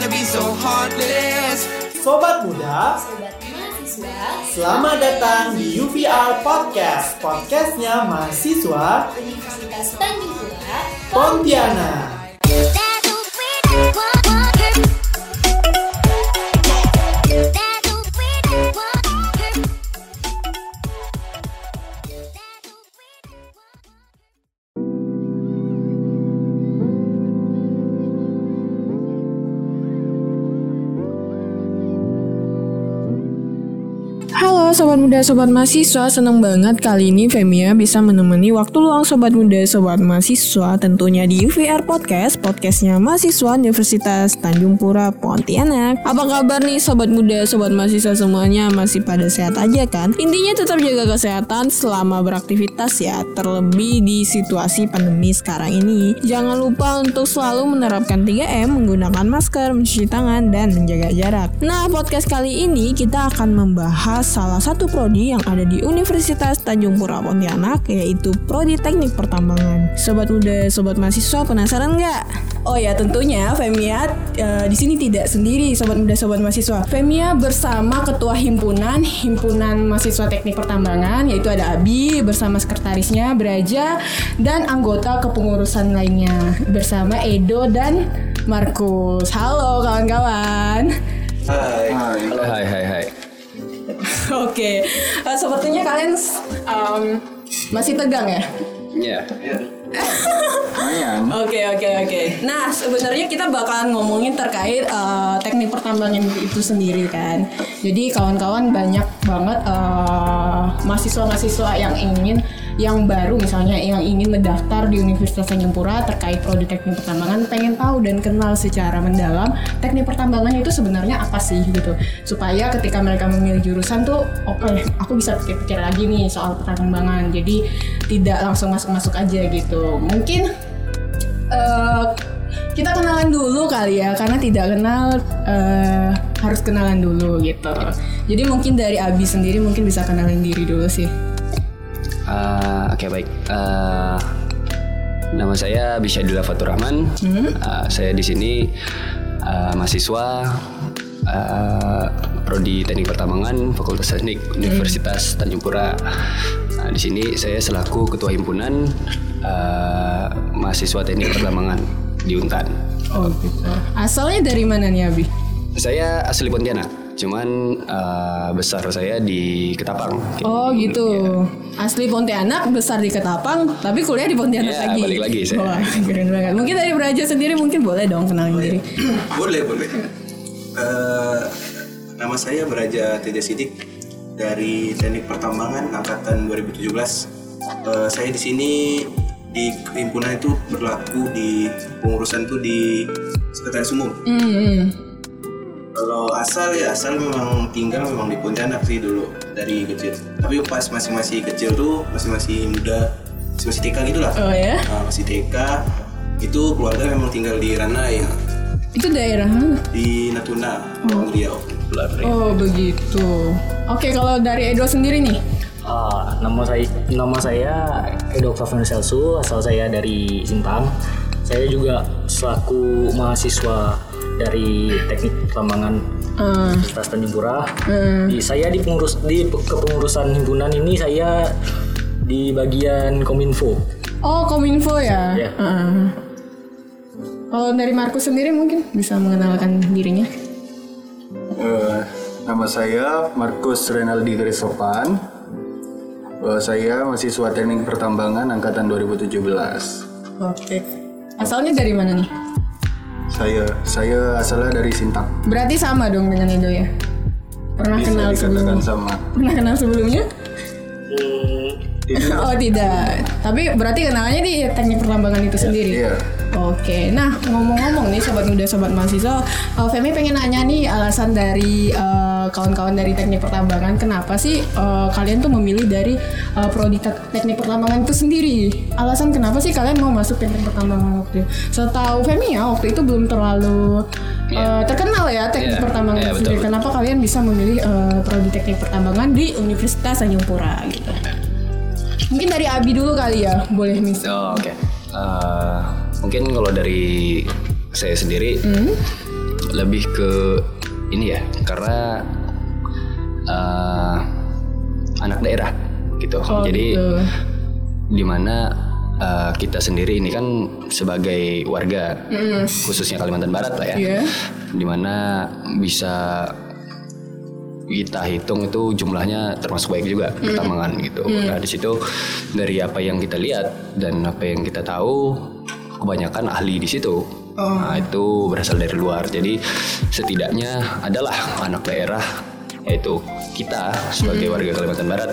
to be so heartless. Sobat muda, Sobat mahasiswa selamat datang di UVR Podcast. Podcastnya mahasiswa Universitas Tanjung Pura Pontianak. Muda, sobat mahasiswa, seneng banget kali ini Femia bisa menemani waktu luang sobat muda, sobat mahasiswa tentunya di UVR Podcast, podcastnya mahasiswa Universitas Tanjung Pura Pontianak. Apa kabar nih sobat muda, sobat mahasiswa semuanya masih pada sehat aja kan? Intinya tetap jaga kesehatan selama beraktivitas ya, terlebih di situasi pandemi sekarang ini. Jangan lupa untuk selalu menerapkan 3M, menggunakan masker, mencuci tangan, dan menjaga jarak. Nah, podcast kali ini kita akan membahas salah satu prodi yang ada di Universitas Tanjung Pura Pontianak yaitu prodi Teknik Pertambangan. Sobat muda, sobat mahasiswa penasaran nggak? Oh ya tentunya Femia eh, di sini tidak sendiri sobat muda sobat mahasiswa. Femia bersama ketua himpunan himpunan mahasiswa teknik pertambangan yaitu ada Abi bersama sekretarisnya Braja dan anggota kepengurusan lainnya bersama Edo dan Markus. Halo kawan-kawan. Halo, hai, hai, hai. Oke, Eh, sepertinya kalian em, masih tegang ya? Ya. Lumayan. Oke oke oke. Nah sebenarnya kita bakalan ngomongin terkait eh, teknik pertambangan itu sendiri kan. Jadi kawan-kawan banyak banget eh, mahasiswa-mahasiswa yang ingin yang baru misalnya yang ingin mendaftar di Universitas Tanjung Pura terkait prodi teknik pertambangan pengen tahu dan kenal secara mendalam teknik pertambangan itu sebenarnya apa sih gitu. Supaya ketika mereka memilih jurusan tuh oke aku bisa pikir-pikir lagi nih soal pertambangan. Jadi tidak langsung masuk-masuk aja gitu. Mungkin eh, kita kenalan dulu kali ya karena tidak kenal eh, harus kenalan dulu gitu. Jadi mungkin dari Abi sendiri mungkin bisa kenalin diri dulu sih Eh, Oke baik. Eh, nama saya Bisyadillah Fatur Rahman. Eh, saya di sini eh, mahasiswa eh, prodi Teknik Pertambangan Fakultas Teknik Universitas Tanjung Pura. Nah, di sini saya selaku ketua himpunan eh, mahasiswa Teknik Pertambangan di Untan. oh gitu asalnya dari mana nih Abi Saya asli Pontianak, cuman eh, besar saya di Ketapang. Oh gitu. Asli Pontianak, besar di Ketapang, tapi kuliah di Pontianak Ya, lagi. balik lagi saya. Wah, keren banget. Mungkin dari Braja sendiri mungkin boleh dong kenalin diri. boleh boleh. Eh, nama saya Beraja Teja Sidik dari Teknik Pertambangan angkatan 2017. Eh, saya di sini di himpunan itu berlaku di pengurusan tuh di sekretaris umum. Hmm. Kalau asal ya asal memang tinggal memang di Pontianak sih dulu dari kecil. Tapi pas masih masih kecil tuh masih masih muda masih masih TK gitu lah. Oh ya? Nah, masih TK itu keluarga memang tinggal di Ranai Itu daerah mana? di Natuna, Bawang Riau. Oh begitu. Oke kalau dari Edo sendiri nih. Ah, nama saya nama saya Edo Octavian Celsu, asal saya dari Sintang. Saya juga selaku mahasiswa dari Teknik Pertambangan Eh, Universitas Tanjung Pura. eh, Di, saya di pengurus di pe- kepengurusan himpunan ini saya di bagian Kominfo. Oh Kominfo ya. Ya. Eh. Kalau dari Markus sendiri mungkin bisa mengenalkan dirinya. Eh, nama saya Markus Renaldi Krisopan. Eh, saya mahasiswa Teknik Pertambangan angkatan 2017. Oke. Asalnya dari mana nih? Saya saya asalnya dari Sintang. Berarti sama dong dengan Edo ya. Pernah Bisa kenal sebelumnya? sama. Pernah kenal sebelumnya? Oh tidak. Tapi berarti kenalannya di teknik pertambangan itu sendiri. Iya. Oke. Nah ngomong-ngomong nih sobat muda, sobat mahasiswa, uh, Femi pengen nanya nih alasan dari uh, kawan-kawan dari teknik pertambangan, kenapa sih uh, kalian tuh memilih dari uh, prodi te- teknik pertambangan itu sendiri? Alasan kenapa sih kalian mau masuk teknik pertambangan waktu itu? Setahu Femi ya waktu itu belum terlalu uh, terkenal ya teknik Iya. pertambangan Iya, itu betul, sendiri. betul. Kenapa kalian bisa memilih uh, prodi teknik pertambangan di Universitas Tanjung Pura gitu? Mungkin dari Abi dulu kali ya, boleh mis. Oh, Oke. Eh, mungkin kalau dari saya sendiri, lebih ke ini ya karena eh, anak daerah gitu. Oh, Jadi gitu. di mana eh, kita sendiri ini kan sebagai warga khususnya Kalimantan Barat lah ya, Iya. di mana bisa kita hitung itu jumlahnya termasuk baik juga pertambangan gitu. Nah di situ dari apa yang kita lihat dan apa yang kita tahu kebanyakan ahli di situ. Nah itu berasal dari luar. Jadi setidaknya adalah anak daerah yaitu kita sebagai warga Kalimantan Barat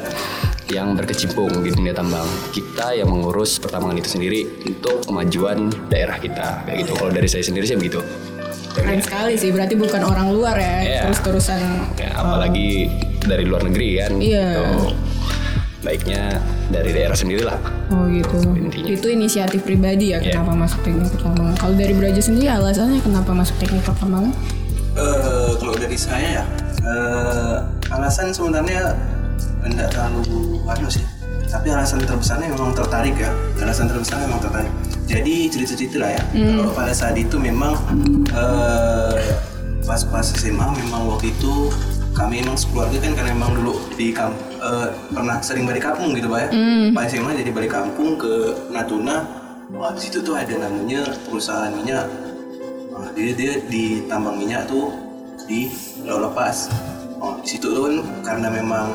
yang berkecimpung di dunia tambang. Kita yang mengurus pertambangan itu sendiri untuk kemajuan daerah kita kayak gitu. Kalau dari saya sendiri sih begitu. Keren sekali sih, berarti bukan orang luar ya, Iya. terus-terusan. Ya, apalagi dari luar negeri kan. Iya. gitu. Baiknya dari daerah sendiri lah. Oh gitu. Intinya. Itu inisiatif pribadi ya Iya. kenapa masuk teknik pertambangan. Kalau dari Braja sendiri alasannya kenapa masuk teknik pertambangan? Eh, kalau dari saya ya eh, alasan sebenarnya tidak terlalu anu sih tapi alasan terbesarnya memang tertarik ya alasan terbesarnya memang tertarik jadi cerita-cerita lah ya. Kalau pada saat itu memang eh, pas-pas SMA memang waktu itu kami emang sekeluarga kan karena memang dulu di kamp eh, pernah sering balik kampung gitu pak ya. Pas SMA jadi balik kampung ke Natuna wah di situ tuh ada namanya perusahaan minyak. Nah, dia dia di tambang minyak tuh di Laut Lepas. Oh, di situ tuh kan karena memang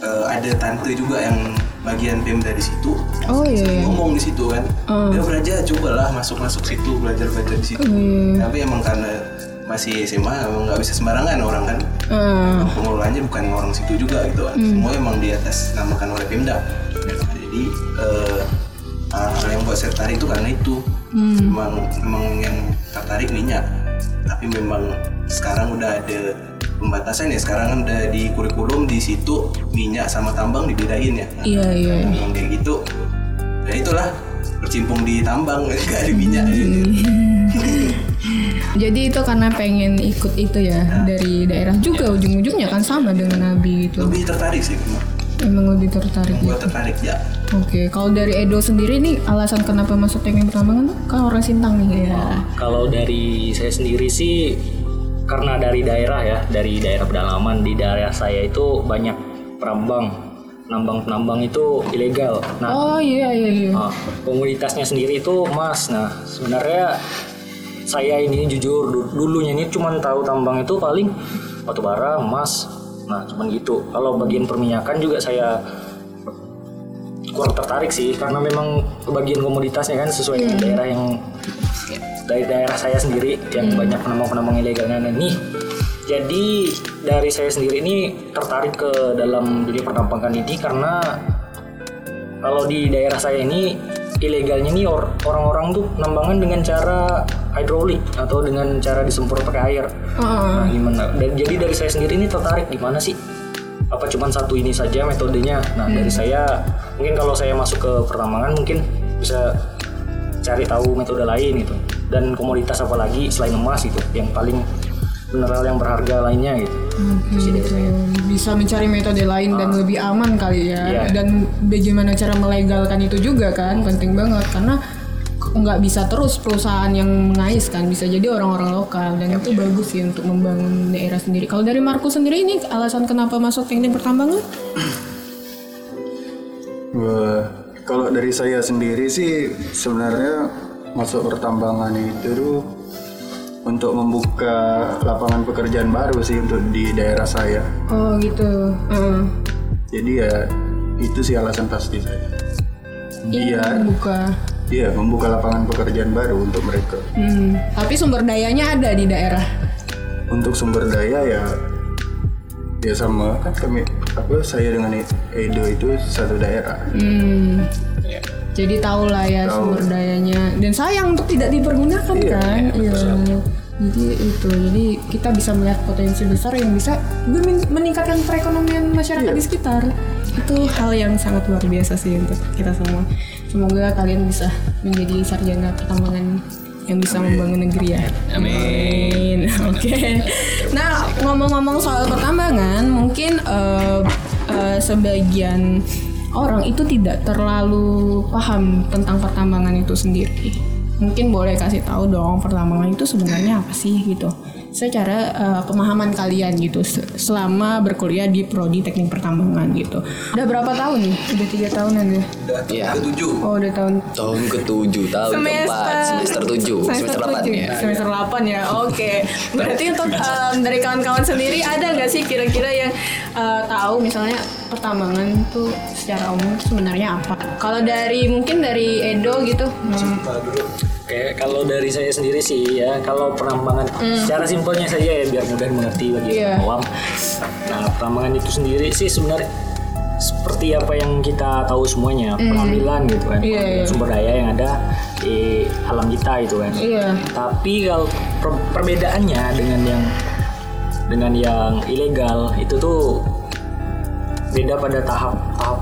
eh, ada tante juga yang bagian Pemda di situ. Oh, iya, iya. ngomong di situ kan. Dia belajar cobalah masuk-masuk situ belajar-belajar di situ. Tapi emang karena masih SMA emang nggak bisa sembarangan orang kan. Hmm. Pengelolanya bukan orang situ juga gitu kan. Semua emang di atas namakan oleh Pemda. Jadi eh, hal yang buat saya tertarik itu karena itu memang memang yang tertarik minyak tapi memang sekarang udah ada pembatasan ya. Sekarang kan udah di kurikulum di situ minyak sama tambang dibedain ya. Iya iya. memang kayak gitu ya itulah bercimpung di tambang gak ada minyak Jadi itu karena pengen ikut itu ya dari daerah juga ujung-ujungnya kan sama dengan Nabi gitu. lebih tertarik sih memang Emang lebih tertarik buat gitu. tertarik ya. Oke, kalau dari Edo sendiri nih alasan kenapa masuk teknik pertambangan kan orang Sintang nih ya. Kalau dari saya sendiri sih karena dari daerah ya, dari daerah pedalaman di daerah saya itu banyak perambang, penambang-penambang itu ilegal. Nah, Oh iya iya iya. Nah, komunitasnya sendiri itu emas. Nah, sebenarnya saya ini jujur du- dulunya ini cuma tahu tambang itu paling batu bara, emas. Nah, cuman gitu. Kalau bagian perminyakan juga saya kurang tertarik sih karena memang bagian komoditasnya kan sesuai dengan daerah yang dari daerah saya sendiri yang banyak penambang-penambang ilegalnya nah, nih. Jadi dari saya sendiri ini tertarik ke dalam dunia penambangan ini karena kalau di daerah saya ini ilegalnya nih or- orang-orang tuh penambangan dengan cara hidrolik atau dengan cara disemprot pakai air. Nah, gimana? Dan jadi dari saya sendiri ini tertarik gimana sih? Apa cuman satu ini saja metodenya? Nah, dari saya mungkin kalau saya masuk ke pertambangan mungkin bisa cari tahu metode lain gitu. Dan komoditas apa lagi selain emas gitu yang paling mineral yang berharga lainnya gitu. Itu sih dari saya. Bisa mencari metode lain dan lebih aman kali ya. Iya. Dan bagaimana cara melegalkan itu juga kan penting banget karena nggak bisa terus perusahaan yang mengais kan bisa jadi orang-orang lokal dan itu bagus sih untuk membangun daerah sendiri. Kalau dari Markus sendiri ini alasan kenapa masuk teknik pertambangan? Wah, kalau dari saya sendiri sih sebenarnya masuk pertambangan itu tuh untuk membuka lapangan pekerjaan baru sih untuk di daerah saya. Oh gitu. Heeh. Jadi ya itu sih alasan pasti saya. Iya, Buka. Iya membuka lapangan pekerjaan baru untuk mereka. Hmm. Tapi sumber dayanya ada di daerah. Untuk sumber daya ya ya sama kan kami apa saya dengan Edo itu satu daerah. Hmm. Jadi tahu lah ya sumber dayanya dan sayang untuk tidak dipergunakan Iya, kan. Iya. Jadi itu, jadi kita bisa melihat potensi besar yang bisa men- meningkatkan perekonomian masyarakat di sekitar. Itu hal yang sangat luar biasa sih untuk kita semua. Semoga kalian bisa menjadi sarjana pertambangan yang bisa membangun negeri ya. Amin. Oke. Nah, ngomong-ngomong soal pertambangan, mungkin eh, eh, sebagian orang itu tidak terlalu paham tentang pertambangan itu sendiri. mungkin boleh kasih tahu dong pertambangan itu sebenarnya apa sih gitu secara eh, pemahaman kalian gitu se- selama berkuliah di prodi teknik pertambangan gitu udah berapa tahun nih udah tiga tahunan ya Udah Iya. ketujuh. oh udah tahun Tahun ke-7, tahun ke-4, semester 7, semester 8 tujuh. ya. semester 8 ya oke berarti untuk em, dari kawan-kawan sendiri ada nggak sih kira-kira yang eh, tahu misalnya pertambangan tuh secara umum sebenarnya apa kalau dari mungkin dari Edo gitu hmm, Kayak kalau dari saya sendiri sih ya, kalau penambangan secara simpelnya saja ya biar mudah dimengerti bagi yang awam. Nah, penambangan itu sendiri sih sebenarnya seperti apa yang kita tahu semuanya, pengambilan gitu kan, pengambilan iya. sumber daya yang ada di alam kita gitu kan. Iya. Tapi kalau per- perbedaannya dengan yang dengan yang ilegal itu tuh beda pada tahap-tahap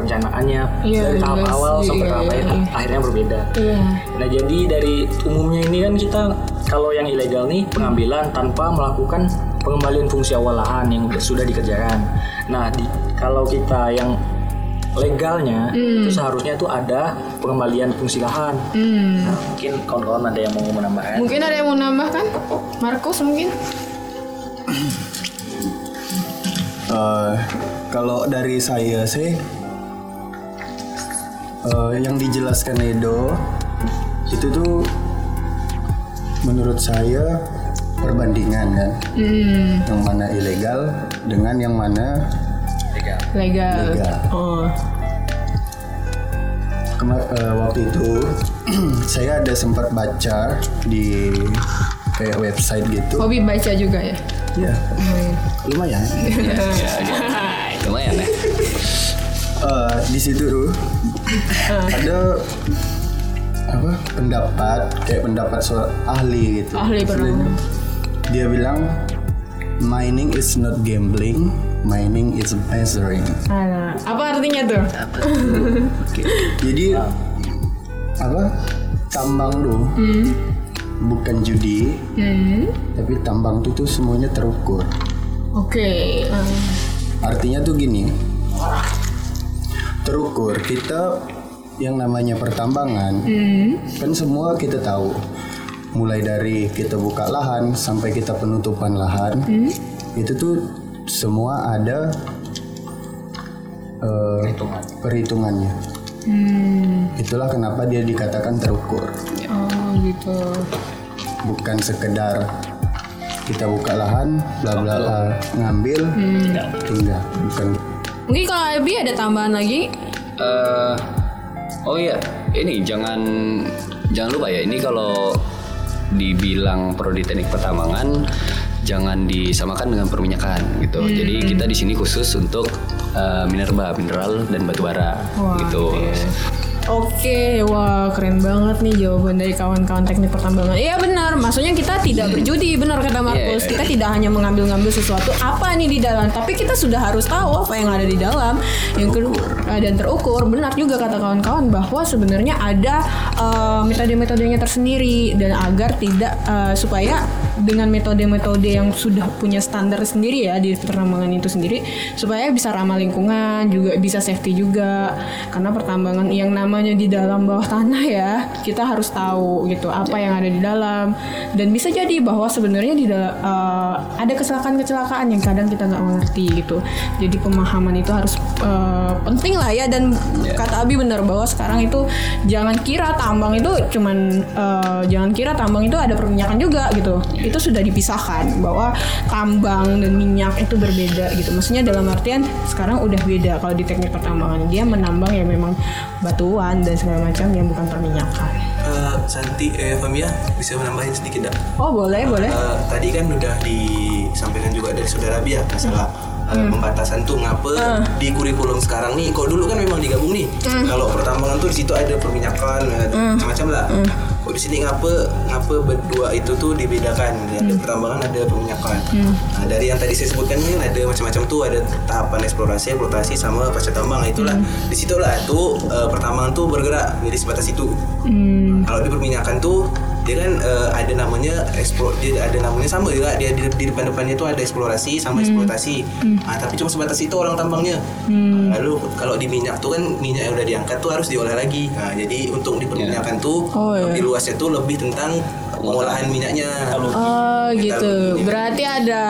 perencanaannya Iya, dari tahap jelas. awal sampai Iya, tahap iya, akhir iya. akhirnya berbeda. iya Nah jadi dari umumnya ini kan kita kalau yang ilegal nih pengambilan tanpa melakukan pengembalian fungsi awal lahan yang sudah dikerjakan. Nah di, kalau kita yang legalnya Hmm. itu seharusnya tuh ada pengembalian fungsi lahan. Nah mungkin kawan-kawan ada yang mau menambahkan? mungkin ada yang mau nambahkan Markus mungkin Eh, kalau dari saya sih eh, yang dijelaskan Edo itu tuh menurut saya perbandingan kan? Yang mana ilegal dengan yang mana legal, Legal. oh. Kema- eh, waktu itu saya ada sempat baca di kayak website gitu. Hobi baca juga ya? Ya lumayan. Lumayan ya. Eh, di situ tuh ada apa pendapat kayak pendapat soal ahli gitu. Ahli penambangan. Dia bilang mining is not gambling, mining is measuring. Alah, apa artinya tuh Oke. Jadi apa tambang tuh bukan judi, Hmm, tapi tambang tuh tuh semuanya terukur. oke eh, Artinya tuh gini. Terukur kita yang namanya pertambangan kan semua kita tahu. Mulai dari kita buka lahan sampai kita penutupan lahan. Itu tuh semua ada eh, perhitungannya. Itulah kenapa dia dikatakan terukur. oh gitu Bukan sekedar kita buka lahan, bla bla bla, ngambil, tinggal. Bukan mungkin kalau Abi ada tambahan lagi Eh, oh iya, ini jangan jangan lupa ya. Ini kalau dibilang prodi teknik pertambangan jangan disamakan dengan perminyakan gitu. Jadi kita di sini khusus untuk eh, minerba, mineral dan batu bara gitu. Oke, wah keren banget nih jawaban dari kawan-kawan teknik pertambangan. Iya benar, maksudnya kita tidak berjudi, benar kata Markus. Iya. Kita tidak hanya mengambil-ngambil sesuatu apa nih di dalam, tapi kita sudah harus tahu apa yang ada di dalam. Yang kedua dan terukur. Benar juga kata kawan-kawan bahwa sebenarnya ada eh, metode-metodenya tersendiri dan agar tidak eh, supaya dengan metode-metode yang sudah punya standar sendiri ya di pertambangan itu sendiri supaya bisa ramah lingkungan juga bisa safety juga. Karena pertambangan yang namanya di dalam bawah tanah ya kita harus tahu gitu apa yang ada di dalam. Dan bisa jadi bahwa sebenarnya di dalam eh, ada kecelakaan-kecelakaan yang kadang kita nggak mengerti gitu. Jadi pemahaman itu harus eh, penting lah ya. Dan kata Abi benar bahwa sekarang itu jangan kira tambang itu cuman eh, jangan kira tambang itu ada perminyakan juga gitu itu sudah dipisahkan bahwa tambang dan minyak itu berbeda gitu. Maksudnya dalam artian sekarang udah beda. Kalau di teknik pertambangan dia menambang ya memang batuan dan segala macam yang bukan perminyakan. Eh, Santi, eh, Famia bisa menambahin sedikit dak? oh boleh boleh. Eh, tadi kan udah disampaikan juga dari saudara Bia masalah eh, pembatasan tuh ngapa di kurikulum sekarang nih. Kalau dulu kan memang digabung nih. Kalau pertambangan tuh di situ ada perminyakan eh, macam-macam lah. Kok di sini ngapa ngapa berdua itu tuh dibedakan? Ada pertambangan, ada perminyakan. Nah, dari yang tadi saya sebutkan kan ada macam-macam tuh ada tahapan eksplorasi, eksploitasi sama pasca tambang. Itulah di situlah tuh eh, pertambangan tuh bergerak jadi sebatas itu. Kalau di perminyakan tuh dia kan eh, ada namanya eksplor dia ada namanya sama juga dia di, di depan depannya itu ada eksplorasi sama eksploitasi. Ah, tapi cuma sebatas itu orang tambangnya. Lalu kalau di minyak tuh kan minyak yang udah diangkat tuh harus diolah lagi. Nah, jadi untuk di perminyakan tuh Oh, iya. lebih luasnya tuh lebih tentang pengolahan minyaknya. Oh gitu. Berarti ada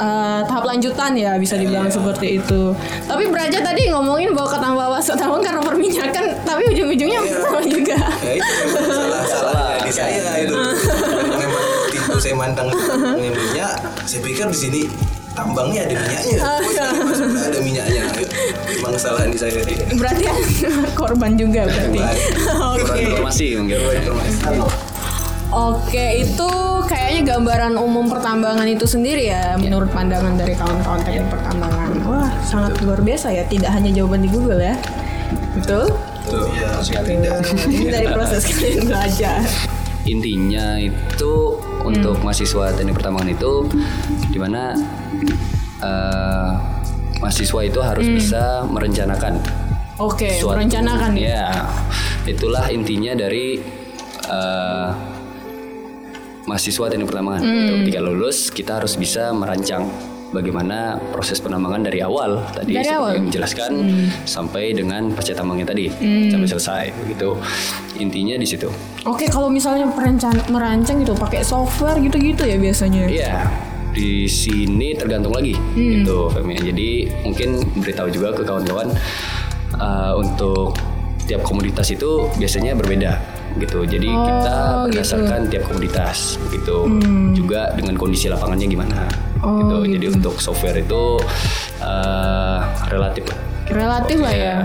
eh, tahap lanjutan ya bisa dibilang seperti itu. Tapi Braja tadi ngomongin bahwa ketambah tambang karena perminyakan, tapi ujung-ujungnya sama juga. ya itu salah salah di saya itu memang tipu saya mandang minyak saya pikir di sini tambangnya ada minyaknya Maksudnya ada minyaknya memang salah di saya Berarti korban juga berarti. Oke. Informasi mungkin. Oke, itu kayaknya gambaran umum pertambangan itu sendiri ya, menurut pandangan dari kawan-kawan teknik pertambangan. Wah, sangat luar biasa ya, tidak hanya jawaban di Google ya. Betul? Tuh, ya, dari proses kalian belajar. Intinya itu untuk mahasiswa teknik pertambangan itu di mana eh, mahasiswa itu harus bisa merencanakan Oke, suatu- merencanakan ya. itulah intinya dari eh, mahasiswa teknik pertambangan Hmm. Ketika lulus kita harus bisa merancang bagaimana proses penambangan dari awal tadi Dari awal? Hmm. yang menjelaskan sampai dengan pasca tambangnya tadi sampai selesai gitu intinya di situ Oke, kalau misalnya perencan- merancang gitu pakai software gitu-gitu ya biasanya. Iya, di sini tergantung lagi Hmm. gitu Femi. Jadi mungkin beritahu juga ke kawan-kawan uh, untuk tiap komoditas itu biasanya berbeda gitu. Jadi Oh, kita gitu. Hmm. berdasarkan tiap komoditas gitu. Juga dengan kondisi lapangannya gimana Oh, gitu. Jadi gitu. untuk software itu uh, relatif lah. Relatif lah ya.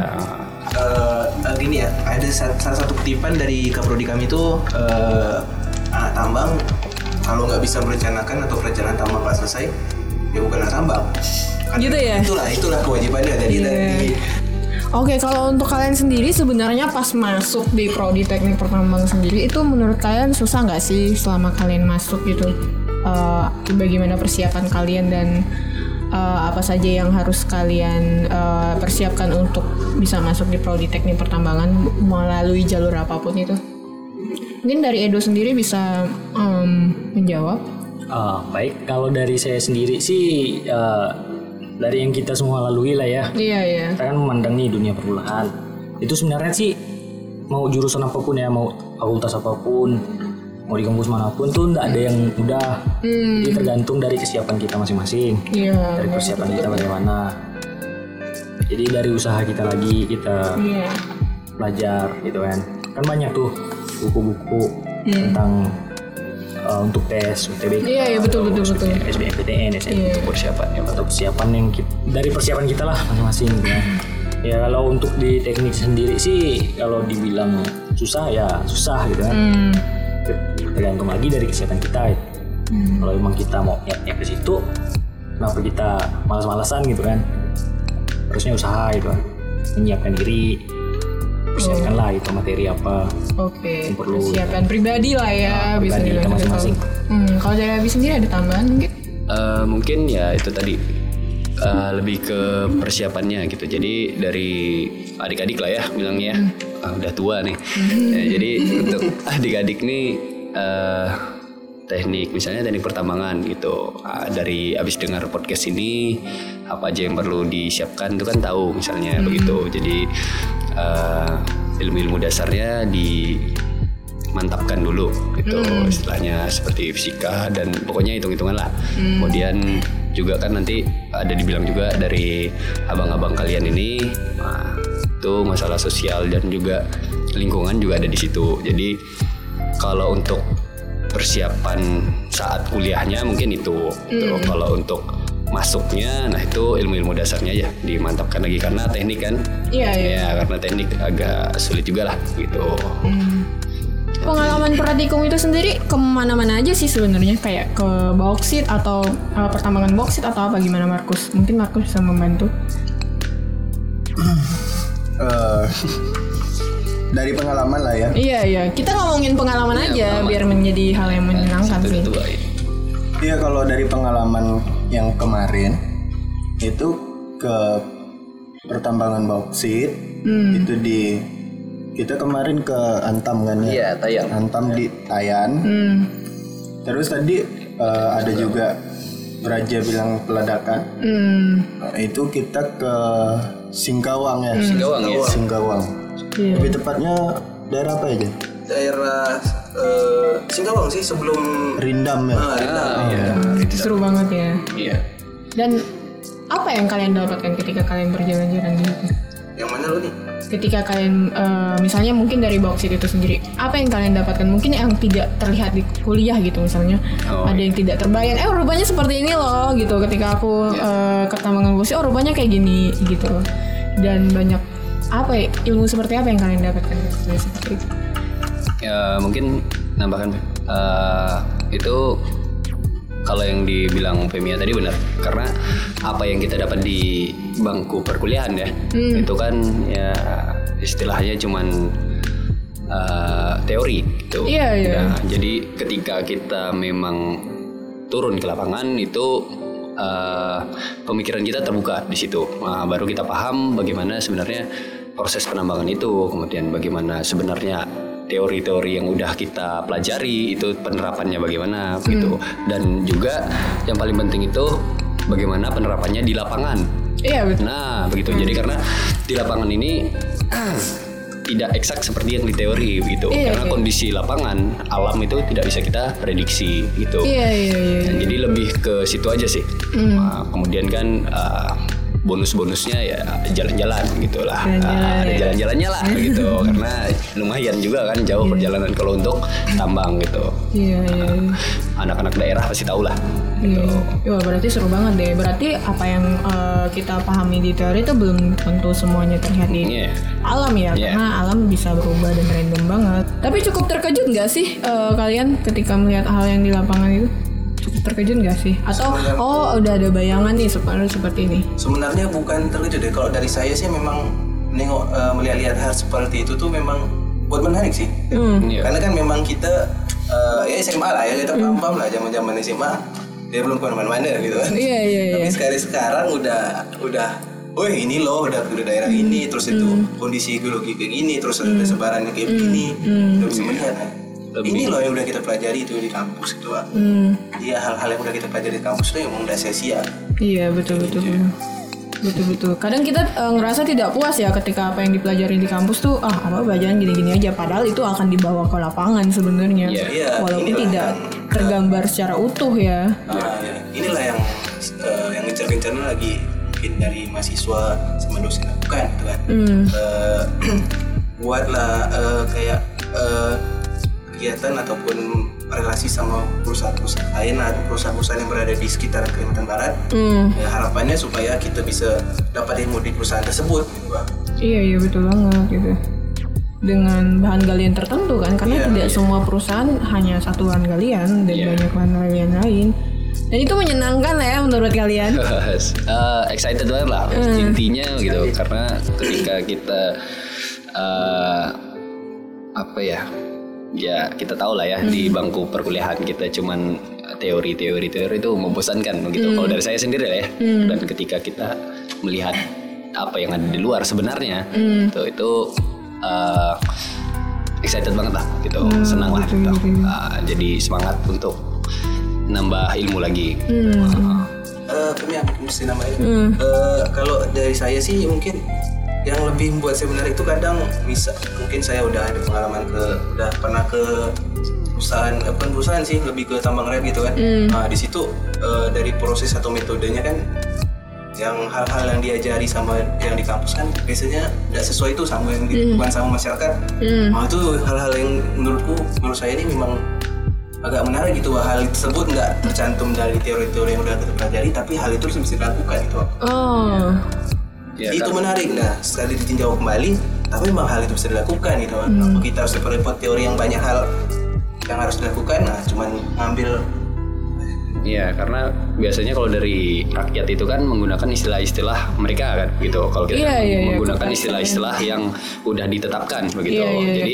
Eh, eh, gini ya, ada sa- salah satu kutipan dari kaprodi kami itu eh, anak tambang kalau nggak bisa merencanakan atau perencanaan tambang nggak selesai, ya bukan anak tambang. Kan Gitu ya? Itulah, itulah kewajibannya. Jadi Iya. dari Oke, kalau untuk kalian sendiri sebenarnya pas masuk di prodi teknik pertambangan sendiri itu menurut kalian susah nggak sih selama kalian masuk gitu? Eh, bagaimana persiapan kalian dan eh, apa saja yang harus kalian eh, persiapkan untuk bisa masuk di prodi teknik pertambangan melalui jalur apa pun itu? Mungkin dari Edo sendiri bisa em, menjawab. Ah, baik, kalau dari saya sendiri sih eh, dari yang kita semua lalui lah ya. Iya iya. Kita kan memandang nih dunia perkuliahan. Itu sebenarnya sih mau jurusan apa pun ya, mau fakultas apa pun, mau di kampus mana pun tuh nggak ada yang mudah. Jadi tergantung dari kesiapan kita masing-masing. Iya. Dari persiapan kita bagaimana. Jadi dari usaha kita lagi kita Iya. belajar gitu kan kan banyak tuh buku-buku tentang uh, untuk tes UTBK Iya, iya, betul, betul, betul. SBMPTN Iya. SNM untuk persiapan ya, atau persiapan yang ki- dari persiapan kita lah masing-masing gitu ya. ya kalau untuk di teknik sendiri sih kalau dibilang susah ya susah gitu kan Hmm. Tergantung lagi dari kesiapan kita ya. kalau emang kita mau niatnya ke situ kenapa kita malas-malasan gitu kan harusnya usaha gitu kan menyiapkan diri persiapkan lah itu materi apa Oke, Yang perlu. persiapan pribadi lah ya, Nah, bisa pribadi kita masing-masing. gitu. Hmm, kalau dari Abi sendiri ada tambahan mungkin? Eh, mungkin ya itu tadi eh, lebih ke persiapannya gitu. Jadi dari adik-adik lah ya bilangnya ah, udah tua nih. Ya, jadi untuk adik-adik nih eh, teknik misalnya teknik pertambangan gitu. Ah, dari abis dengar podcast ini apa aja yang perlu disiapkan itu kan tahu misalnya begitu. Jadi eh, ilmu-ilmu dasarnya di mantapkan dulu gitu. Istilahnya seperti fisika dan pokoknya hitung-hitungan lah. Kemudian juga kan nanti ada dibilang juga dari abang-abang kalian ini nah, itu masalah sosial dan juga lingkungan juga ada di situ. Jadi kalau untuk persiapan saat kuliahnya mungkin itu. Gitu. kalau untuk masuknya nah itu ilmu-ilmu dasarnya ya dimantapkan lagi. Karena teknik kan? Iya, iya. ya karena teknik agak sulit juga lah gitu. Pengalaman pratikum itu sendiri ke mana-mana aja sih sebenarnya? Kayak ke bauksit atau uh, pertambangan bauksit atau apa? Gimana Markus? Mungkin Markus bisa membantu. Eh, dari pengalaman lah ya. Iya iya, kita ngomongin pengalaman Iya, aja pengalaman. biar menjadi hal yang menyenangkan sih. dan dua, ya. Iya kalau dari pengalaman yang kemarin itu ke pertambangan bauksit itu di kita kemarin ke Antam kan ya? Iya, Tayang. Antam di Tayan. Terus tadi eh, ada juga Raja bilang peledakan. Nah, itu kita ke Singkawang ya. Singkawang ya. Singkawang. Lebih tepatnya daerah apa aja? Daerah eh, Singkawang sih sebelum Rindam ya. ah, Rindam. Iya. Seru banget ya. Iya. Dan apa yang kalian dapatkan ketika kalian berjalan-jalan di situ? Yang mana lu nih? Ketika kalian eh, misalnya mungkin dari boksit itu sendiri, apa yang kalian dapatkan? Mungkin yang tidak terlihat di kuliah gitu misalnya, Oh, ada yang tidak terbayang. Eh rupanya seperti ini loh gitu. Ketika aku eh, ke Tamangan Boksit, oh rupanya kayak gini gitu. Dan banyak apa ya, ilmu seperti apa yang kalian dapatkan dari seperti itu? Ya, mungkin nambahkan eh, itu kalau yang dibilang Femia tadi benar karena apa yang kita dapat di bangku perkuliahan ya itu kan ya istilahnya cuman eh, teori gitu. Iya, iya. Nah, jadi ketika kita memang turun ke lapangan itu eh, pemikiran kita terbuka di situ. Nah, baru kita paham bagaimana sebenarnya proses penambangan itu, kemudian bagaimana sebenarnya teori-teori yang udah kita pelajari itu penerapannya bagaimana gitu. Dan juga yang paling penting itu bagaimana penerapannya di lapangan. Iya betul. Nah, begitu. Jadi karena di lapangan ini tidak eksak seperti yang di teori begitu. Iya, karena iya. kondisi lapangan alam itu tidak bisa kita prediksi gitu. Iya iya iya. Dan jadi lebih ke situ aja sih. Hmm. Nah, kemudian kan uh, bonus-bonusnya ya jalan-jalan gitu lah. Jalan-jalan, Ah, ada ya. jalan-jalannya lah gitu. Karena lumayan juga kan jauh perjalanan kalau untuk tambang gitu. Iya iya. iya. Anak-anak daerah pasti tahu lah. Gitu. Iya. Wah berarti seru banget deh. Berarti apa yang eh, kita pahami di teori itu belum tentu semuanya terlihat di Iya. alam ya, Iya. karena alam bisa berubah dan random banget. Tapi cukup terkejut nggak sih eh, kalian ketika melihat hal yang di lapangan itu? Terkejut nggak sih? Atau oh udah ada bayangan nih seperti seperti ini? Sebenarnya bukan terkejut deh. Kalau dari saya sih memang nengok eh, melihat-lihat hal seperti itu tuh memang buat menarik sih. Iya. Karena kan memang kita eh, ya SMA lah ya kita paham-paham lah zaman-zaman SMA dia belum ke mana-mana gitu kan. Iya iya iya. Tapi sekali sekarang udah udah Wih ini loh udah udah daerah ini terus itu kondisi geologi kayak gini terus ada sebarannya kayak begini udah bisa melihat kan. ini loh yang udah kita pelajari itu di kampus gitu Pak. Iya hal-hal yang udah kita pelajari di kampus itu emang udah sia-sia. Iya betul betul betul. Betul betul. Kadang kita eh, ngerasa tidak puas ya ketika apa yang dipelajari di kampus tuh ah apa pelajaran gini-gini aja padahal itu akan dibawa ke lapangan sebenarnya. Iya. Iya, Walaupun inilah tidak yang- tergambar secara utuh ya. Nah, ya, inilah yang eh, yang gencar-gencarnya lagi mungkin dari mahasiswa sama dosen lakukan gitu kan. Eh, buatlah eh, kayak kegiatan ataupun relasi sama perusahaan-perusahaan lain atau perusahaan-perusahaan yang berada di sekitar Kalimantan Barat. Ya, harapannya supaya kita bisa dapat ilmu di perusahaan tersebut gitu. Iya iya betul banget gitu. Dengan bahan galian tertentu kan karena Iya, tidak semua perusahaan hanya satu bahan galian dan Iya. banyak bahan galian lain. Dan itu menyenangkan lah ya menurut kalian. Eh, excited banget lah intinya gitu karena ketika kita eh, apa ya ya kita tahu lah ya di bangku perkuliahan kita cuman teori teori teori itu membosankan begitu kalau dari saya sendiri lah ya. Dan ketika kita melihat apa yang ada di luar sebenarnya itu itu eh, excited banget lah gitu. Senang lah gitu. Ah, jadi semangat untuk nambah ilmu lagi. Eh, kami apa mesti namanya? Eh, kalau dari saya sih mungkin yang lebih membuat saya menarik itu kadang bisa mungkin saya udah ada pengalaman ke udah pernah ke perusahaan eh, bukan perusahaan sih lebih ke tambang red gitu kan. Nah di situ eh, dari proses atau metodenya kan yang hal-hal yang diajari sama yang di kampus kan biasanya tidak sesuai itu sama yang dilakukan sama masyarakat. Nah itu hal-hal yang menurutku menurut saya ini memang agak menarik gitu hal tersebut nggak tercantum dari teori-teori yang udah kita pelajari tapi hal itu bisa dilakukan gitu Oh. ya, itu kan? menarik nah sekali ditinjau kembali tapi memang hal itu bisa dilakukan gitu Kenapa kita harus repot teori yang banyak hal yang harus dilakukan nah cuman ngambil Iya, karena biasanya kalau dari rakyat itu kan menggunakan istilah-istilah mereka kan gitu. Kalau kita Iya, iya, iya, menggunakan istilah-istilah yang udah ditetapkan begitu. Iya, iya, iya. Jadi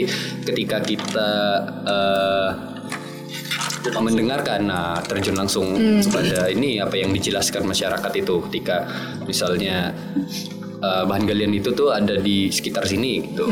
ketika kita eh, mendengarkan, nah terjun langsung Hmm. pada ini apa yang dijelaskan masyarakat itu ketika misalnya eh, bahan galian itu tuh ada di sekitar sini gitu.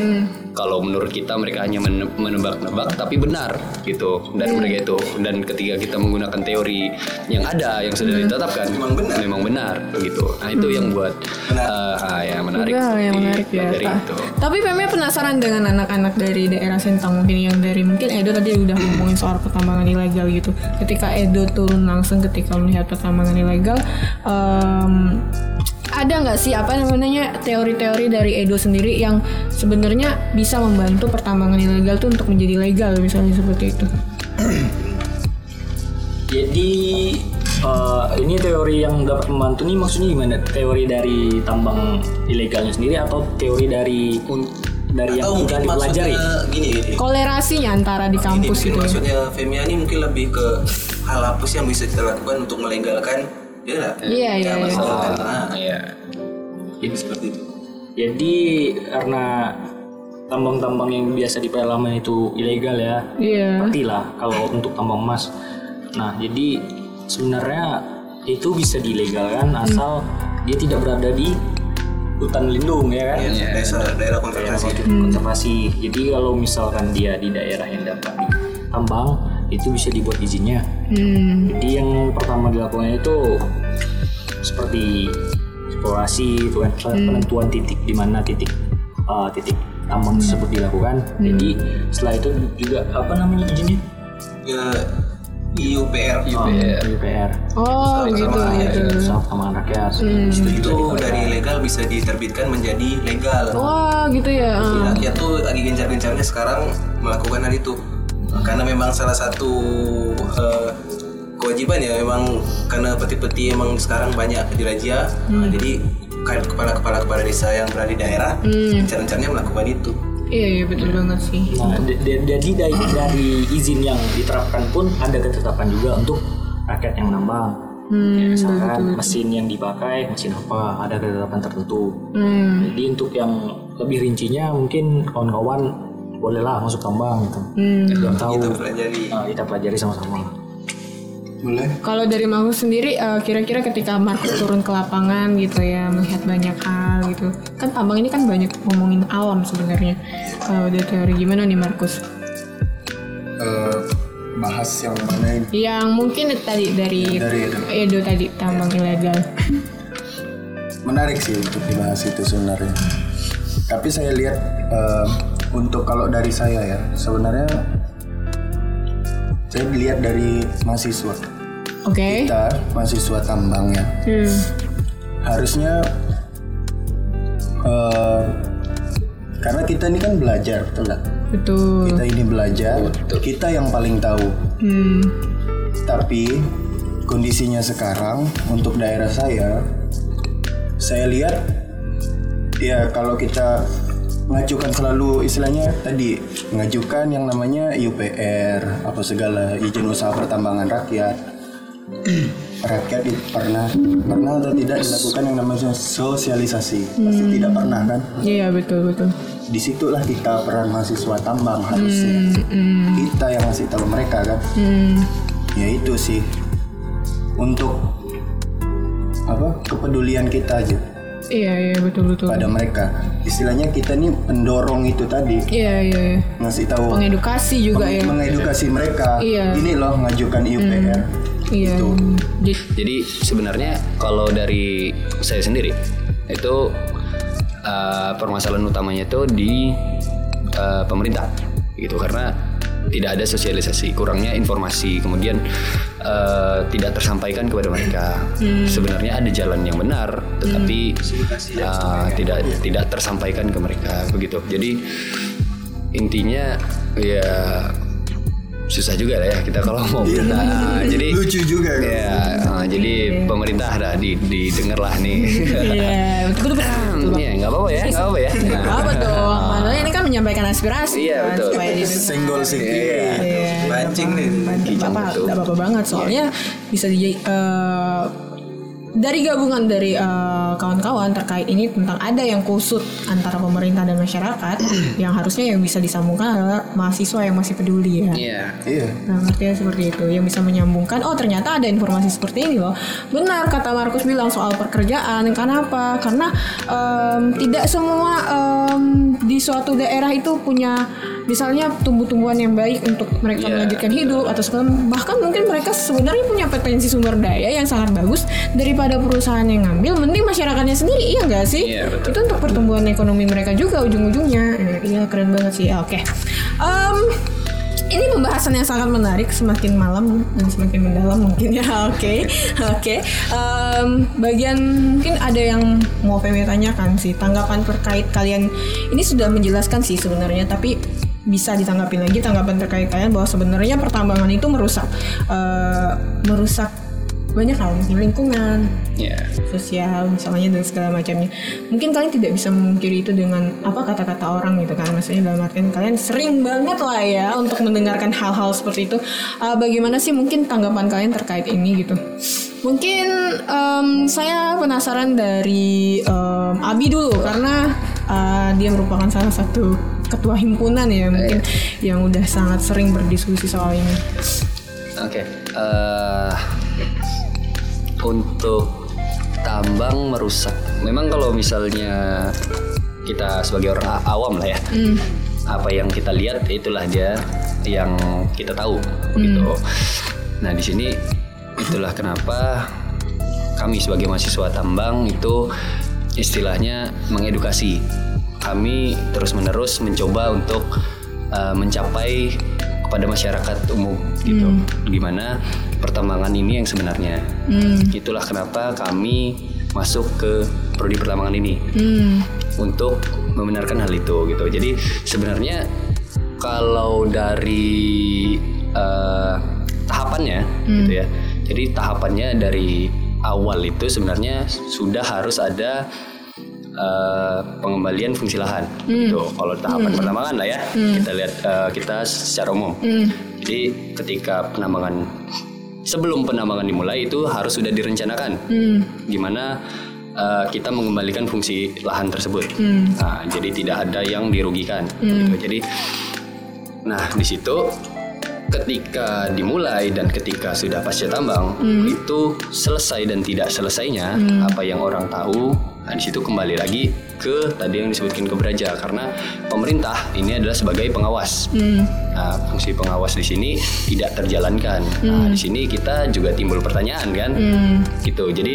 Kalau menurut kita mereka hanya men- menebak-nebak tapi benar gitu dari mereka itu. Dan ketika kita menggunakan teori yang ada yang sudah ditetapkan Memang benar. memang benar begitu. Nah itu yang buat eh, ah, ya menarik. Juga yang menarik ya. dari Ta- itu. Tapi Pemnya penasaran dengan anak-anak dari daerah Sentang mungkin yang dari mungkin Edo tadi udah ngomongin soal pertambangan ilegal gitu. Ketika Edo turun langsung ketika melihat pertambangan ilegal, em, ada nggak sih apa namanya teori-teori dari Edo sendiri yang sebenarnya bisa membantu pertambangan ilegal tuh untuk menjadi legal misalnya seperti itu? Jadi eh, ini teori yang dapat membantu nih maksudnya gimana? Teori dari tambang ilegalnya sendiri atau teori dari dari yang Atau sudah dipelajari? maksudnya gini gini. Kolerasinya antara di kampus mungkin gitu ya. maksudnya Femia ini mungkin lebih ke hal apa sih yang bisa kita lakukan untuk melegalkan ya nggak? Iya, iya, Ya, iya. Ah, Nah, iya. ini seperti itu. Jadi karena tambang-tambang yang biasa di pedalaman itu ilegal ya. Iya. Pastilah kalau untuk tambang emas. Nah, jadi sebenarnya itu bisa dilegalkan asal dia tidak berada di hutan lindung ya kan. Ya, desa daerah Daerah konservasi. konservasi. Jadi kalau misalkan dia di daerah yang dapat ditambang itu bisa dibuat izinnya. Hmm. Jadi yang pertama dilakukan itu seperti eksplorasi, itu kan penentuan titik di mana titik uh, titik tambang tersebut dilakukan. Jadi setelah itu juga apa namanya izinnya? Ya, IUPR. UPR. UPR. Oh, gitu. Sama ya, gitu. Sama Taman Rakyat. Itu juga Itu dikeluarkan. dari legal bisa diterbitkan menjadi legal. Wah, gitu ya. Rakyat tuh lagi gencar-gencarnya sekarang melakukan hal itu. Karena memang salah satu eh, kewajiban ya memang karena peti-peti emang sekarang banyak dirajia. Nah, jadi kepala-kepala kepala desa yang berada di daerah gencar-gencarnya melakukan itu. Iya, iya betul banget sih. Nah, jadi dari, dari izin yang diterapkan pun ada ketetapan juga untuk rakyat yang menambang. Ya, misalkan mesin yang dipakai, mesin apa, ada ketetapan tertentu. Hmm. Jadi untuk yang lebih rincinya mungkin kawan-kawan bolehlah masuk tambang gitu. Hmm. Belum tahu. Kita pelajari. Nah, kita pelajari sama-sama. Boleh? Kalau dari Markus sendiri, eh, kira-kira ketika Markus turun ke lapangan gitu ya, melihat banyak hal gitu. Kan tambang ini kan banyak ngomongin alam sebenarnya. Kalau dari teori gimana nih Markus? Eh, bahas yang mana ini? Yang mungkin tadi dari, Dari Edo. Edo tadi tambang ilegal. menarik sih untuk dibahas itu sebenarnya. Tapi saya lihat eh, untuk kalau dari saya ya sebenarnya saya lihat dari mahasiswa Oke. kita mahasiswa tambang ya Hmm. harusnya eh, karena kita ini kan belajar betul nggak? Betul. Kita ini belajar, kita yang paling tahu. Hmm. Tapi kondisinya sekarang untuk daerah saya, saya lihat ya kalau kita mengajukan selalu istilahnya tadi mengajukan yang namanya IUPR apa segala izin usaha pertambangan rakyat. Rakyat itu pernah pernah atau tidak dilakukan yang namanya sosialisasi? Pasti tidak pernah kan? Iya betul betul. di situlah kita peran mahasiswa tambang harusnya. Kita yang ngasih tahu mereka kan? Hmm. ya itu sih. Untuk apa? Kepedulian kita aja Iya iya betul betul. pada mereka istilahnya kita nih pendorong itu tadi Iya iya. iya. ngasih tahu Pengedukasi juga meng- ya. mengedukasi mereka Iya. ini loh ngajukan IUPR Iya. Gitu. Jadi- Jadi sebenarnya kalau dari saya sendiri itu uh, permasalahan utamanya itu di uh, pemerintah gitu karena tidak ada sosialisasi, kurangnya informasi, kemudian uh, tidak tersampaikan kepada mereka. Sebenarnya ada jalan yang benar, tetapi uh, tidak tidak tersampaikan ke mereka begitu. Jadi intinya ya susah juga lah ya kita kalau mau nah, jadi lucu juga kan? ya uh, jadi pemerintah dah di didengar lah nih. Iya. Betul betul. Iya nggak apa-apa ya nggak apa-apa ya. Gak apa dong, maksudnya ini kan menyampaikan aspirasi Iya, kan, betul. supaya didengar. senggol sedikit Iya, nih. Gak apa-apa banget soalnya bisa di eh, dari gabungan dari eh, kawan-kawan terkait ini tentang ada yang kusut antara pemerintah dan masyarakat yang harusnya yang bisa disambungkan adalah mahasiswa yang masih peduli ya. Iya. Iya. Nah, artinya seperti itu yang bisa menyambungkan. Oh, ternyata ada informasi seperti ini loh. Benar kata Markus bilang soal pekerjaan. Kenapa? Karena em, tidak semua em, di suatu daerah itu punya misalnya tumbuh-tumbuhan yang baik untuk mereka Iya. melanjutkan hidup atau segala bahkan mungkin mereka sebenarnya punya potensi sumber daya yang sangat bagus daripada perusahaan yang ngambil mending masyarakatnya sendiri iya nggak sih? Iya, betul. itu untuk pertumbuhan ekonomi mereka juga ujung-ujungnya. Eh, iya keren banget sih. Ah, oke. Em, ini pembahasan yang sangat menarik semakin malam dan semakin mendalam mungkin ya. Oke oke. Em, bagian mungkin ada yang mau PW tanyakan sih tanggapan terkait kalian. Ini sudah menjelaskan sih sebenarnya tapi bisa ditanggapi lagi tanggapan terkait kalian bahwa sebenarnya pertambangan itu merusak eh, merusak banyak hal misalnya lingkungan Iya. sosial misalnya dan segala macamnya. Mungkin kalian tidak bisa memungkiri itu dengan apa kata-kata orang gitu kan? Maksudnya dalam artian kalian sering banget lah ya untuk mendengarkan hal-hal seperti itu. Uh, bagaimana sih mungkin tanggapan kalian terkait ini gitu? Mungkin em, saya penasaran dari em, Abi dulu karena uh, dia merupakan salah satu ketua himpunan ya mungkin yang udah sangat sering berdiskusi soal ini Oke. eh, untuk tambang merusak. Memang kalau misalnya kita sebagai orang awam lah ya, apa yang kita lihat itulah dia yang kita tahu gitu. Nah di sini itulah kenapa kami sebagai mahasiswa tambang itu istilahnya mengedukasi. Kami terus menerus mencoba untuk uh, mencapai kepada masyarakat umum gitu. Gimana pertambangan ini yang sebenarnya. Itulah kenapa kami masuk ke prodi pertambangan ini untuk membenarkan hal itu gitu. Jadi sebenarnya kalau dari uh, tahapannya gitu ya. Jadi tahapannya dari awal itu sebenarnya sudah harus ada uh, pengembalian fungsi lahan. Gitu. Kalau tahapan penambangan lah ya, kita lihat uh, kita secara umum. Jadi ketika penambangan sebelum penambangan dimulai itu harus sudah direncanakan. Gimana uh, kita mengembalikan fungsi lahan tersebut. Nah, jadi tidak ada yang dirugikan. gitu. Jadi, nah di situ ketika dimulai dan ketika sudah pasca tambang itu selesai dan tidak selesainya apa yang orang tahu nah di situ kembali lagi ke tadi yang disebutkan ke Beraja karena pemerintah ini adalah sebagai pengawas. Nah, fungsi pengawas di sini tidak terjalankan. Nah di sini kita juga timbul pertanyaan kan? Gitu. Jadi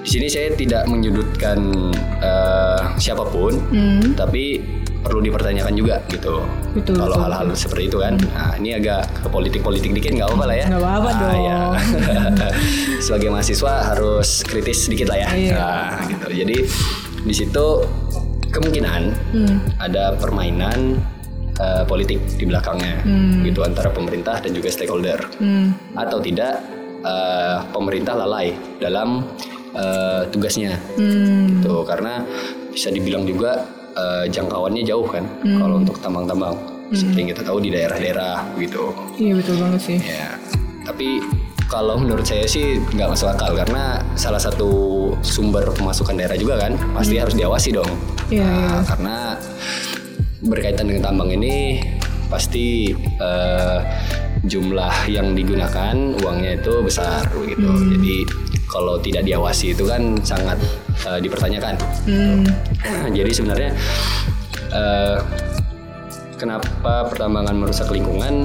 di sini saya tidak menyudutkan eh, siapa pun tapi perlu dipertanyakan juga gitu. Betul, Kalau hal-hal seperti itu kan. Nah, ini agak ke politik-politik dikit nggak apa-apa lah ya. Nggak apa-apa Nah, dong. ya. Sebagai mahasiswa harus kritis sedikit lah ya. Iya. Nah, gitu. Jadi di situ kemungkinan Hmm. ada permainan eh, politik di belakangnya Hmm. gitu antara pemerintah dan juga stakeholder. Atau tidak eh, pemerintah lalai dalam eh, tugasnya Hmm. gitu karena bisa dibilang juga eh, jangkauannya jauh kan kalau untuk tambang-tambang. Seperti yang kita tahu di daerah-daerah gitu. Iya betul banget sih. ya tapi kalau menurut saya sih nggak masuk akal karena salah satu sumber pemasukan daerah juga kan pasti harus diawasi dong. Iya, Nah, karena berkaitan dengan tambang ini pasti eh, jumlah yang digunakan uangnya itu besar begitu jadi kalau tidak diawasi itu kan sangat eh, dipertanyakan. Jadi sebenarnya eh, kenapa pertambangan merusak lingkungan?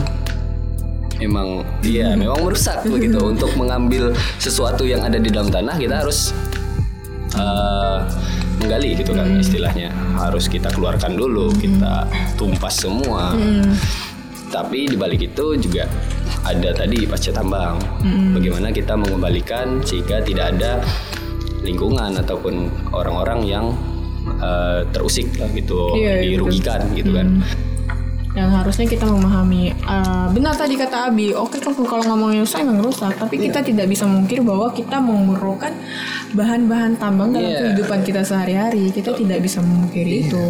Memang iya memang merusak begitu. Untuk mengambil sesuatu yang ada di dalam tanah kita harus eh, menggali gitu kan istilahnya. Harus kita keluarkan dulu kita tumpas semua. Tapi di balik itu juga ada tadi pasca tambang. Bagaimana kita mengembalikan sehingga tidak ada lingkungan ataupun orang-orang yang eh, terusik lah gitu Iya, iya, dirugikan gitu kan yang harusnya kita memahami eh, benar tadi kata Abi oke kalau kalau ngomongin rusak emang rusak tapi kita tidak bisa mungkir bahwa kita memerlukan bahan-bahan tambang dalam Iya. kehidupan kita sehari-hari. Kita tidak bisa memungkiri itu.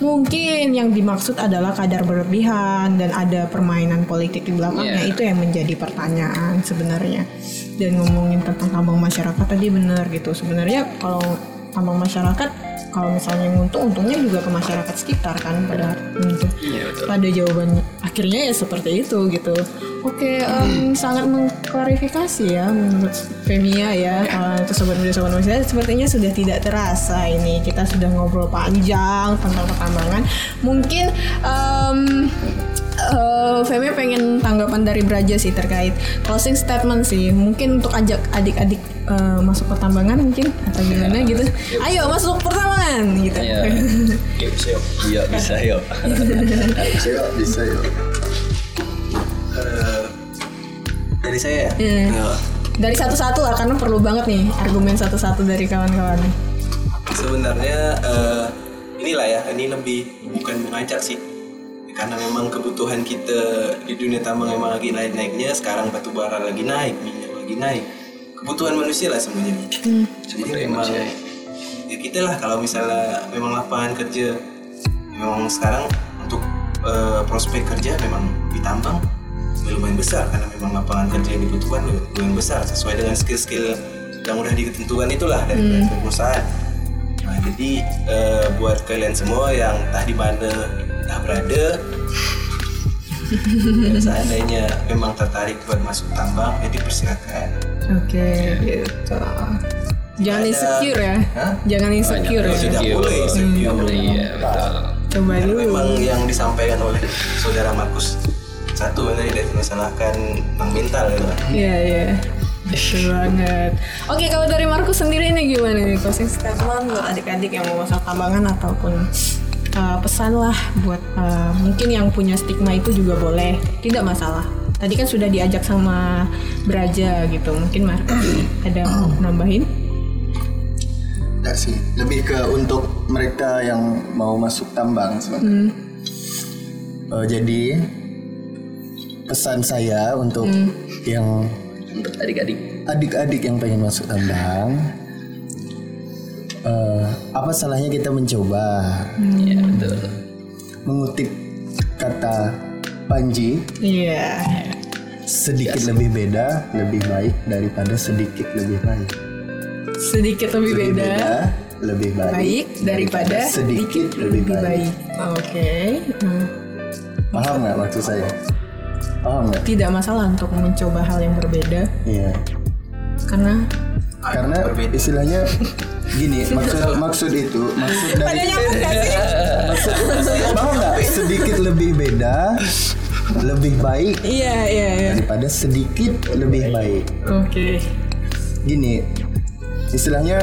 Mungkin yang dimaksud adalah kadar berlebihan dan ada permainan politik di belakangnya. Iya. itu yang menjadi pertanyaan sebenarnya. Dan ngomongin tentang tambang masyarakat tadi benar gitu. Sebenarnya kalau tambang masyarakat kalau misalnya untung untungnya juga ke masyarakat sekitar kan pada untuk pada jawaban akhirnya ya seperti itu gitu. Oke, em, sangat mengklarifikasi ya menurut Femia ya. Eh, sobat muda sobat muda sepertinya sudah tidak terasa ini kita sudah ngobrol panjang tentang pertambangan. Mungkin em, eh, Femia pengen tanggapan dari Braja sih terkait closing statement sih. Mungkin untuk ajak adik-adik eh, masuk pertambangan mungkin atau gimana gitu. Ayo masuk pertambangan gitu. Iya. Oke, bisa yuk. Iya bisa yuk. Bisa yuk, bisa yuk. Eh, dari saya ya. Iya. Eh, Dari satu-satu lah karena perlu banget nih argumen satu-satu dari kawan-kawan. sebenarnya eh, inilah ya ini lebih bukan mengajak sih karena memang kebutuhan kita di dunia tambang memang lagi naik naiknya sekarang batu bara lagi naik minyak lagi naik. Kebutuhan manusia lah semuanya jadi memang ya kita lah kalau misalnya memang lapangan kerja memang sekarang untuk eh, prospek kerja memang di tambang lumayan besar karena memang lapangan kerja yang dibutuhkan lumayan besar sesuai dengan skill-skill yang udah ditentukan itulah dari dari perusahaan. Nah, jadi eh, buat kalian semua yang entah di mana entah berada, ya, seandainya memang tertarik buat masuk tambang, jadi persilakan. Oke, gitu. Jangan Ada- insecure ya. Hah? Jangan insecure ya. Tidak boleh insecure. Iya betul. Coba Karena dulu. memang yang disampaikan oleh saudara Markus satu tadi dari masalahkan tentang mental ya. Iya, iya. Betul banget. Oke, kalau dari Markus sendiri ini gimana nih closing statement buat adik-adik yang mau masuk tambangan ataupun uh, pesan lah buat uh, mungkin yang punya stigma itu juga boleh, tidak masalah. Tadi kan sudah diajak sama Braja gitu, mungkin Markus ada mau nambahin? Enggak sih, lebih ke untuk mereka yang mau masuk tambang sebenarnya. Eh, jadi pesan saya untuk yang Untuk adik-adik. adik-adik yang pengen masuk tambang, eh, apa salahnya kita mencoba? Iya betul. Mengutip kata Panji, Iya. sedikit lebih beda lebih baik daripada sedikit lebih baik. Sedikit lebih beda. lebih baik, Baik daripada sedikit lebih baik. Oke. Nah, Paham nggak maksud saya? Paham nggak? tidak masalah untuk mencoba hal yang berbeda Iya. karena Karena istilahnya gini, maksud maksud itu maksud dari maksud, paham nggak? Sedikit lebih beda, lebih baik iya iya iya daripada sedikit lebih baik. oke Gini, istilahnya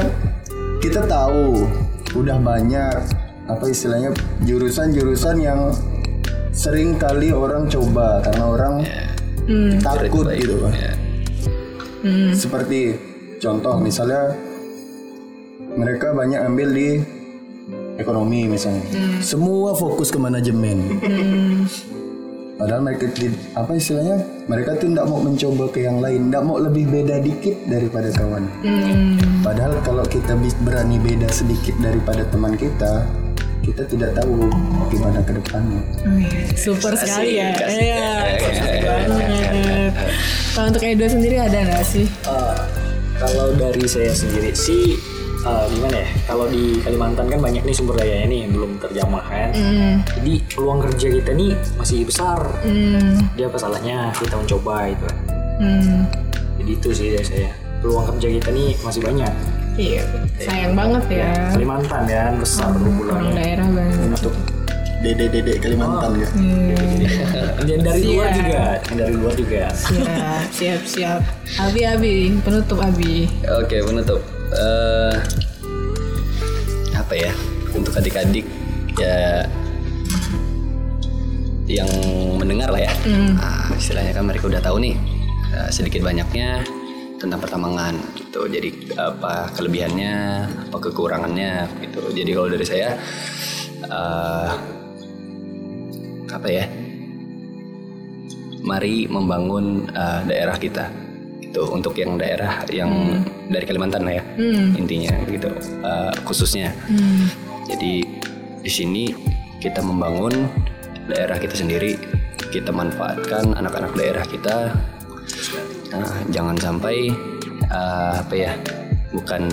kita tahu udah banyak apa istilahnya jurusan-jurusan yang sering kali orang coba karena orang takut gitu kan. Ya. Seperti contoh misalnya mereka banyak ambil di ekonomi misalnya. Semua fokus ke manajemen. Padahal mereka apa istilahnya? Mereka tuh tidak mau mencoba ke yang lain, tidak mau lebih beda dikit daripada kawan. Padahal kalau kita berani beda sedikit daripada teman kita, kita tidak tahu gimana ke depannya. super sekali ya iya kalau untuk Edo sendiri ada nggak sih Eh, kalau dari saya sendiri sih eh, gimana ya? Kalau di Kalimantan kan banyak nih sumber dayanya nih yang belum terjamah kan. Jadi peluang kerja kita nih masih besar. Dia apa salahnya kita mencoba itu kan. Jadi itu sih dari saya. Peluang kerja kita nih masih banyak. iya sayang banget ya Kalimantan ya besar orang peluangnya. daerah banget Untuk dede-dede Kalimantan ya. Dan dari luar juga, yang dari luar juga. siap siap siap Abi Abi penutup Abi Oke penutup. Eh, apa ya untuk adik-adik ya yang mendengar lah ya. Ah, istilahnya kan mereka udah tahu nih eh, sedikit banyaknya tentang pertambangan gitu. Jadi apa kelebihannya, apa kekurangannya gitu. Jadi kalau dari saya eh, apa ya? Mari membangun eh, daerah kita gitu untuk yang daerah yang dari Kalimantan lah ya intinya gitu eh, khususnya. Jadi di sini kita membangun daerah kita sendiri, kita manfaatkan anak-anak daerah kita. Nah, jangan sampai eh, apa ya bukan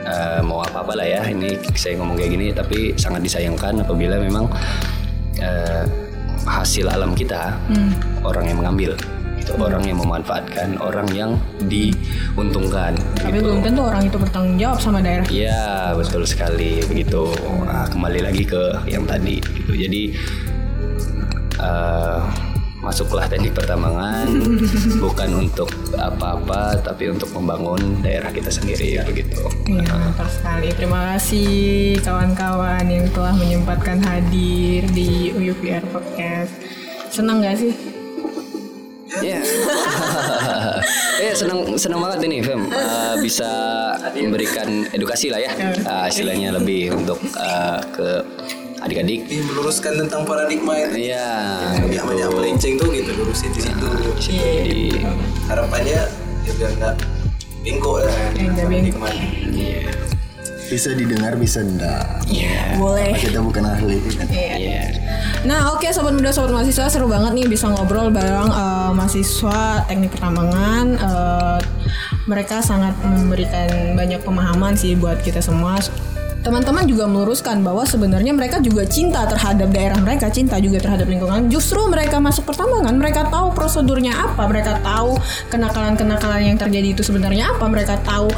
eh, mau apa-apa lah ya ini saya ngomong kayak gini tapi sangat disayangkan apabila memang eh, hasil alam kita orang yang mengambil itu orang yang memanfaatkan orang yang diuntungkan Tapi gitu. belum tentu orang itu bertanggung jawab sama daerah. Iya betul sekali begitu. Nah, kembali lagi ke yang tadi gitu. Jadi eh, masuklah teknik pertambangan bukan untuk apa-apa tapi untuk membangun daerah kita sendiri begitu. Iya, mantap sekali. Terima kasih kawan-kawan yang telah menyempatkan hadir di UUPR Podcast. Senang gak sih? Iya. eh senang senang banget ini Fem Eh, bisa memberikan edukasi lah ya Ah, istilahnya lebih untuk eh, ke adik-adik. Meluruskan tentang paradigma itu. Iya. Yang banyak melenceng tuh gitu lurusin di situ. Jadi Harapannya ya biar nggak bengkok lah. nggak bengkok. Bisa didengar, bisa enggak. Boleh. Kita bukan ahli. Iya. Nah oke sobat muda sobat mahasiswa seru banget nih bisa ngobrol bareng eh, mahasiswa teknik pertambangan. Eh, mereka sangat memberikan banyak pemahaman sih buat kita semua. Teman-teman juga meluruskan bahwa sebenarnya mereka juga cinta terhadap daerah mereka, cinta juga terhadap lingkungan. Justru mereka masuk pertambangan, mereka tahu prosedurnya apa, mereka tahu kenakalan-kenakalan yang terjadi itu sebenarnya apa, mereka tahu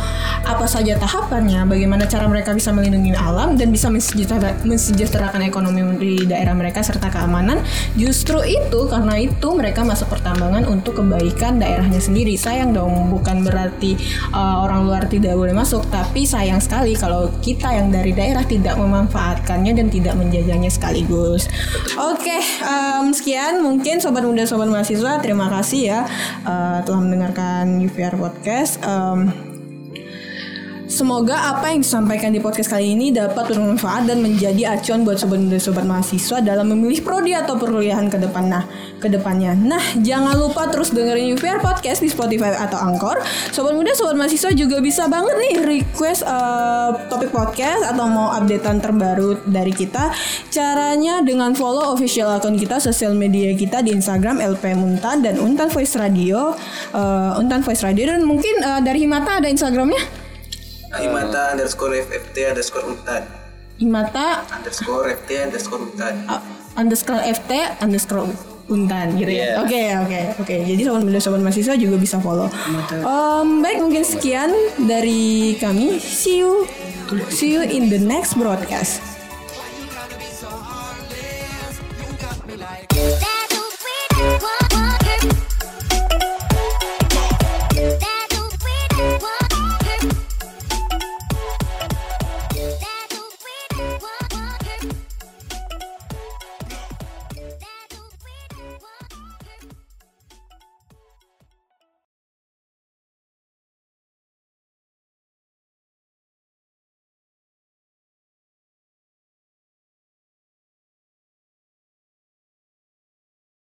apa saja tahapannya, bagaimana cara mereka bisa melindungi alam dan bisa mensejahtera- mensejahterakan ekonomi di daerah mereka serta keamanan. Justru itu karena itu mereka masuk pertambangan untuk kebaikan daerahnya sendiri. Sayang dong, bukan berarti uh, orang luar tidak boleh masuk, tapi sayang sekali kalau kita yang dari daerah tidak memanfaatkannya dan tidak menjaganya sekaligus. Oke, em, sekian mungkin sobat muda sobat mahasiswa terima kasih ya uh, telah mendengarkan UVR podcast. Em, Semoga apa yang disampaikan di podcast kali ini dapat bermanfaat dan menjadi acuan buat sobat muda sobat mahasiswa dalam memilih prodi atau perkuliahan ke depan. Nah, ke depannya. Nah, jangan lupa terus dengerin UVR podcast di Spotify atau Anchor. Sobat muda sobat mahasiswa juga bisa banget nih request eh, topik podcast atau mau updatean terbaru dari kita. Caranya dengan follow official akun kita sosial media kita di Instagram LP Muntan dan Untan Voice Radio, eh, Untan Voice Radio dan mungkin eh, dari Himata ada Instagramnya. Himata underscore FFT underscore Untan. Himata Underscore FT underscore Untan. uh, underscore FT underscore Untan gitu ya. Oke oke oke. Jadi sobat muda sobat mahasiswa juga bisa follow. Em, baik mungkin sekian dari kami. See you see you in the next broadcast.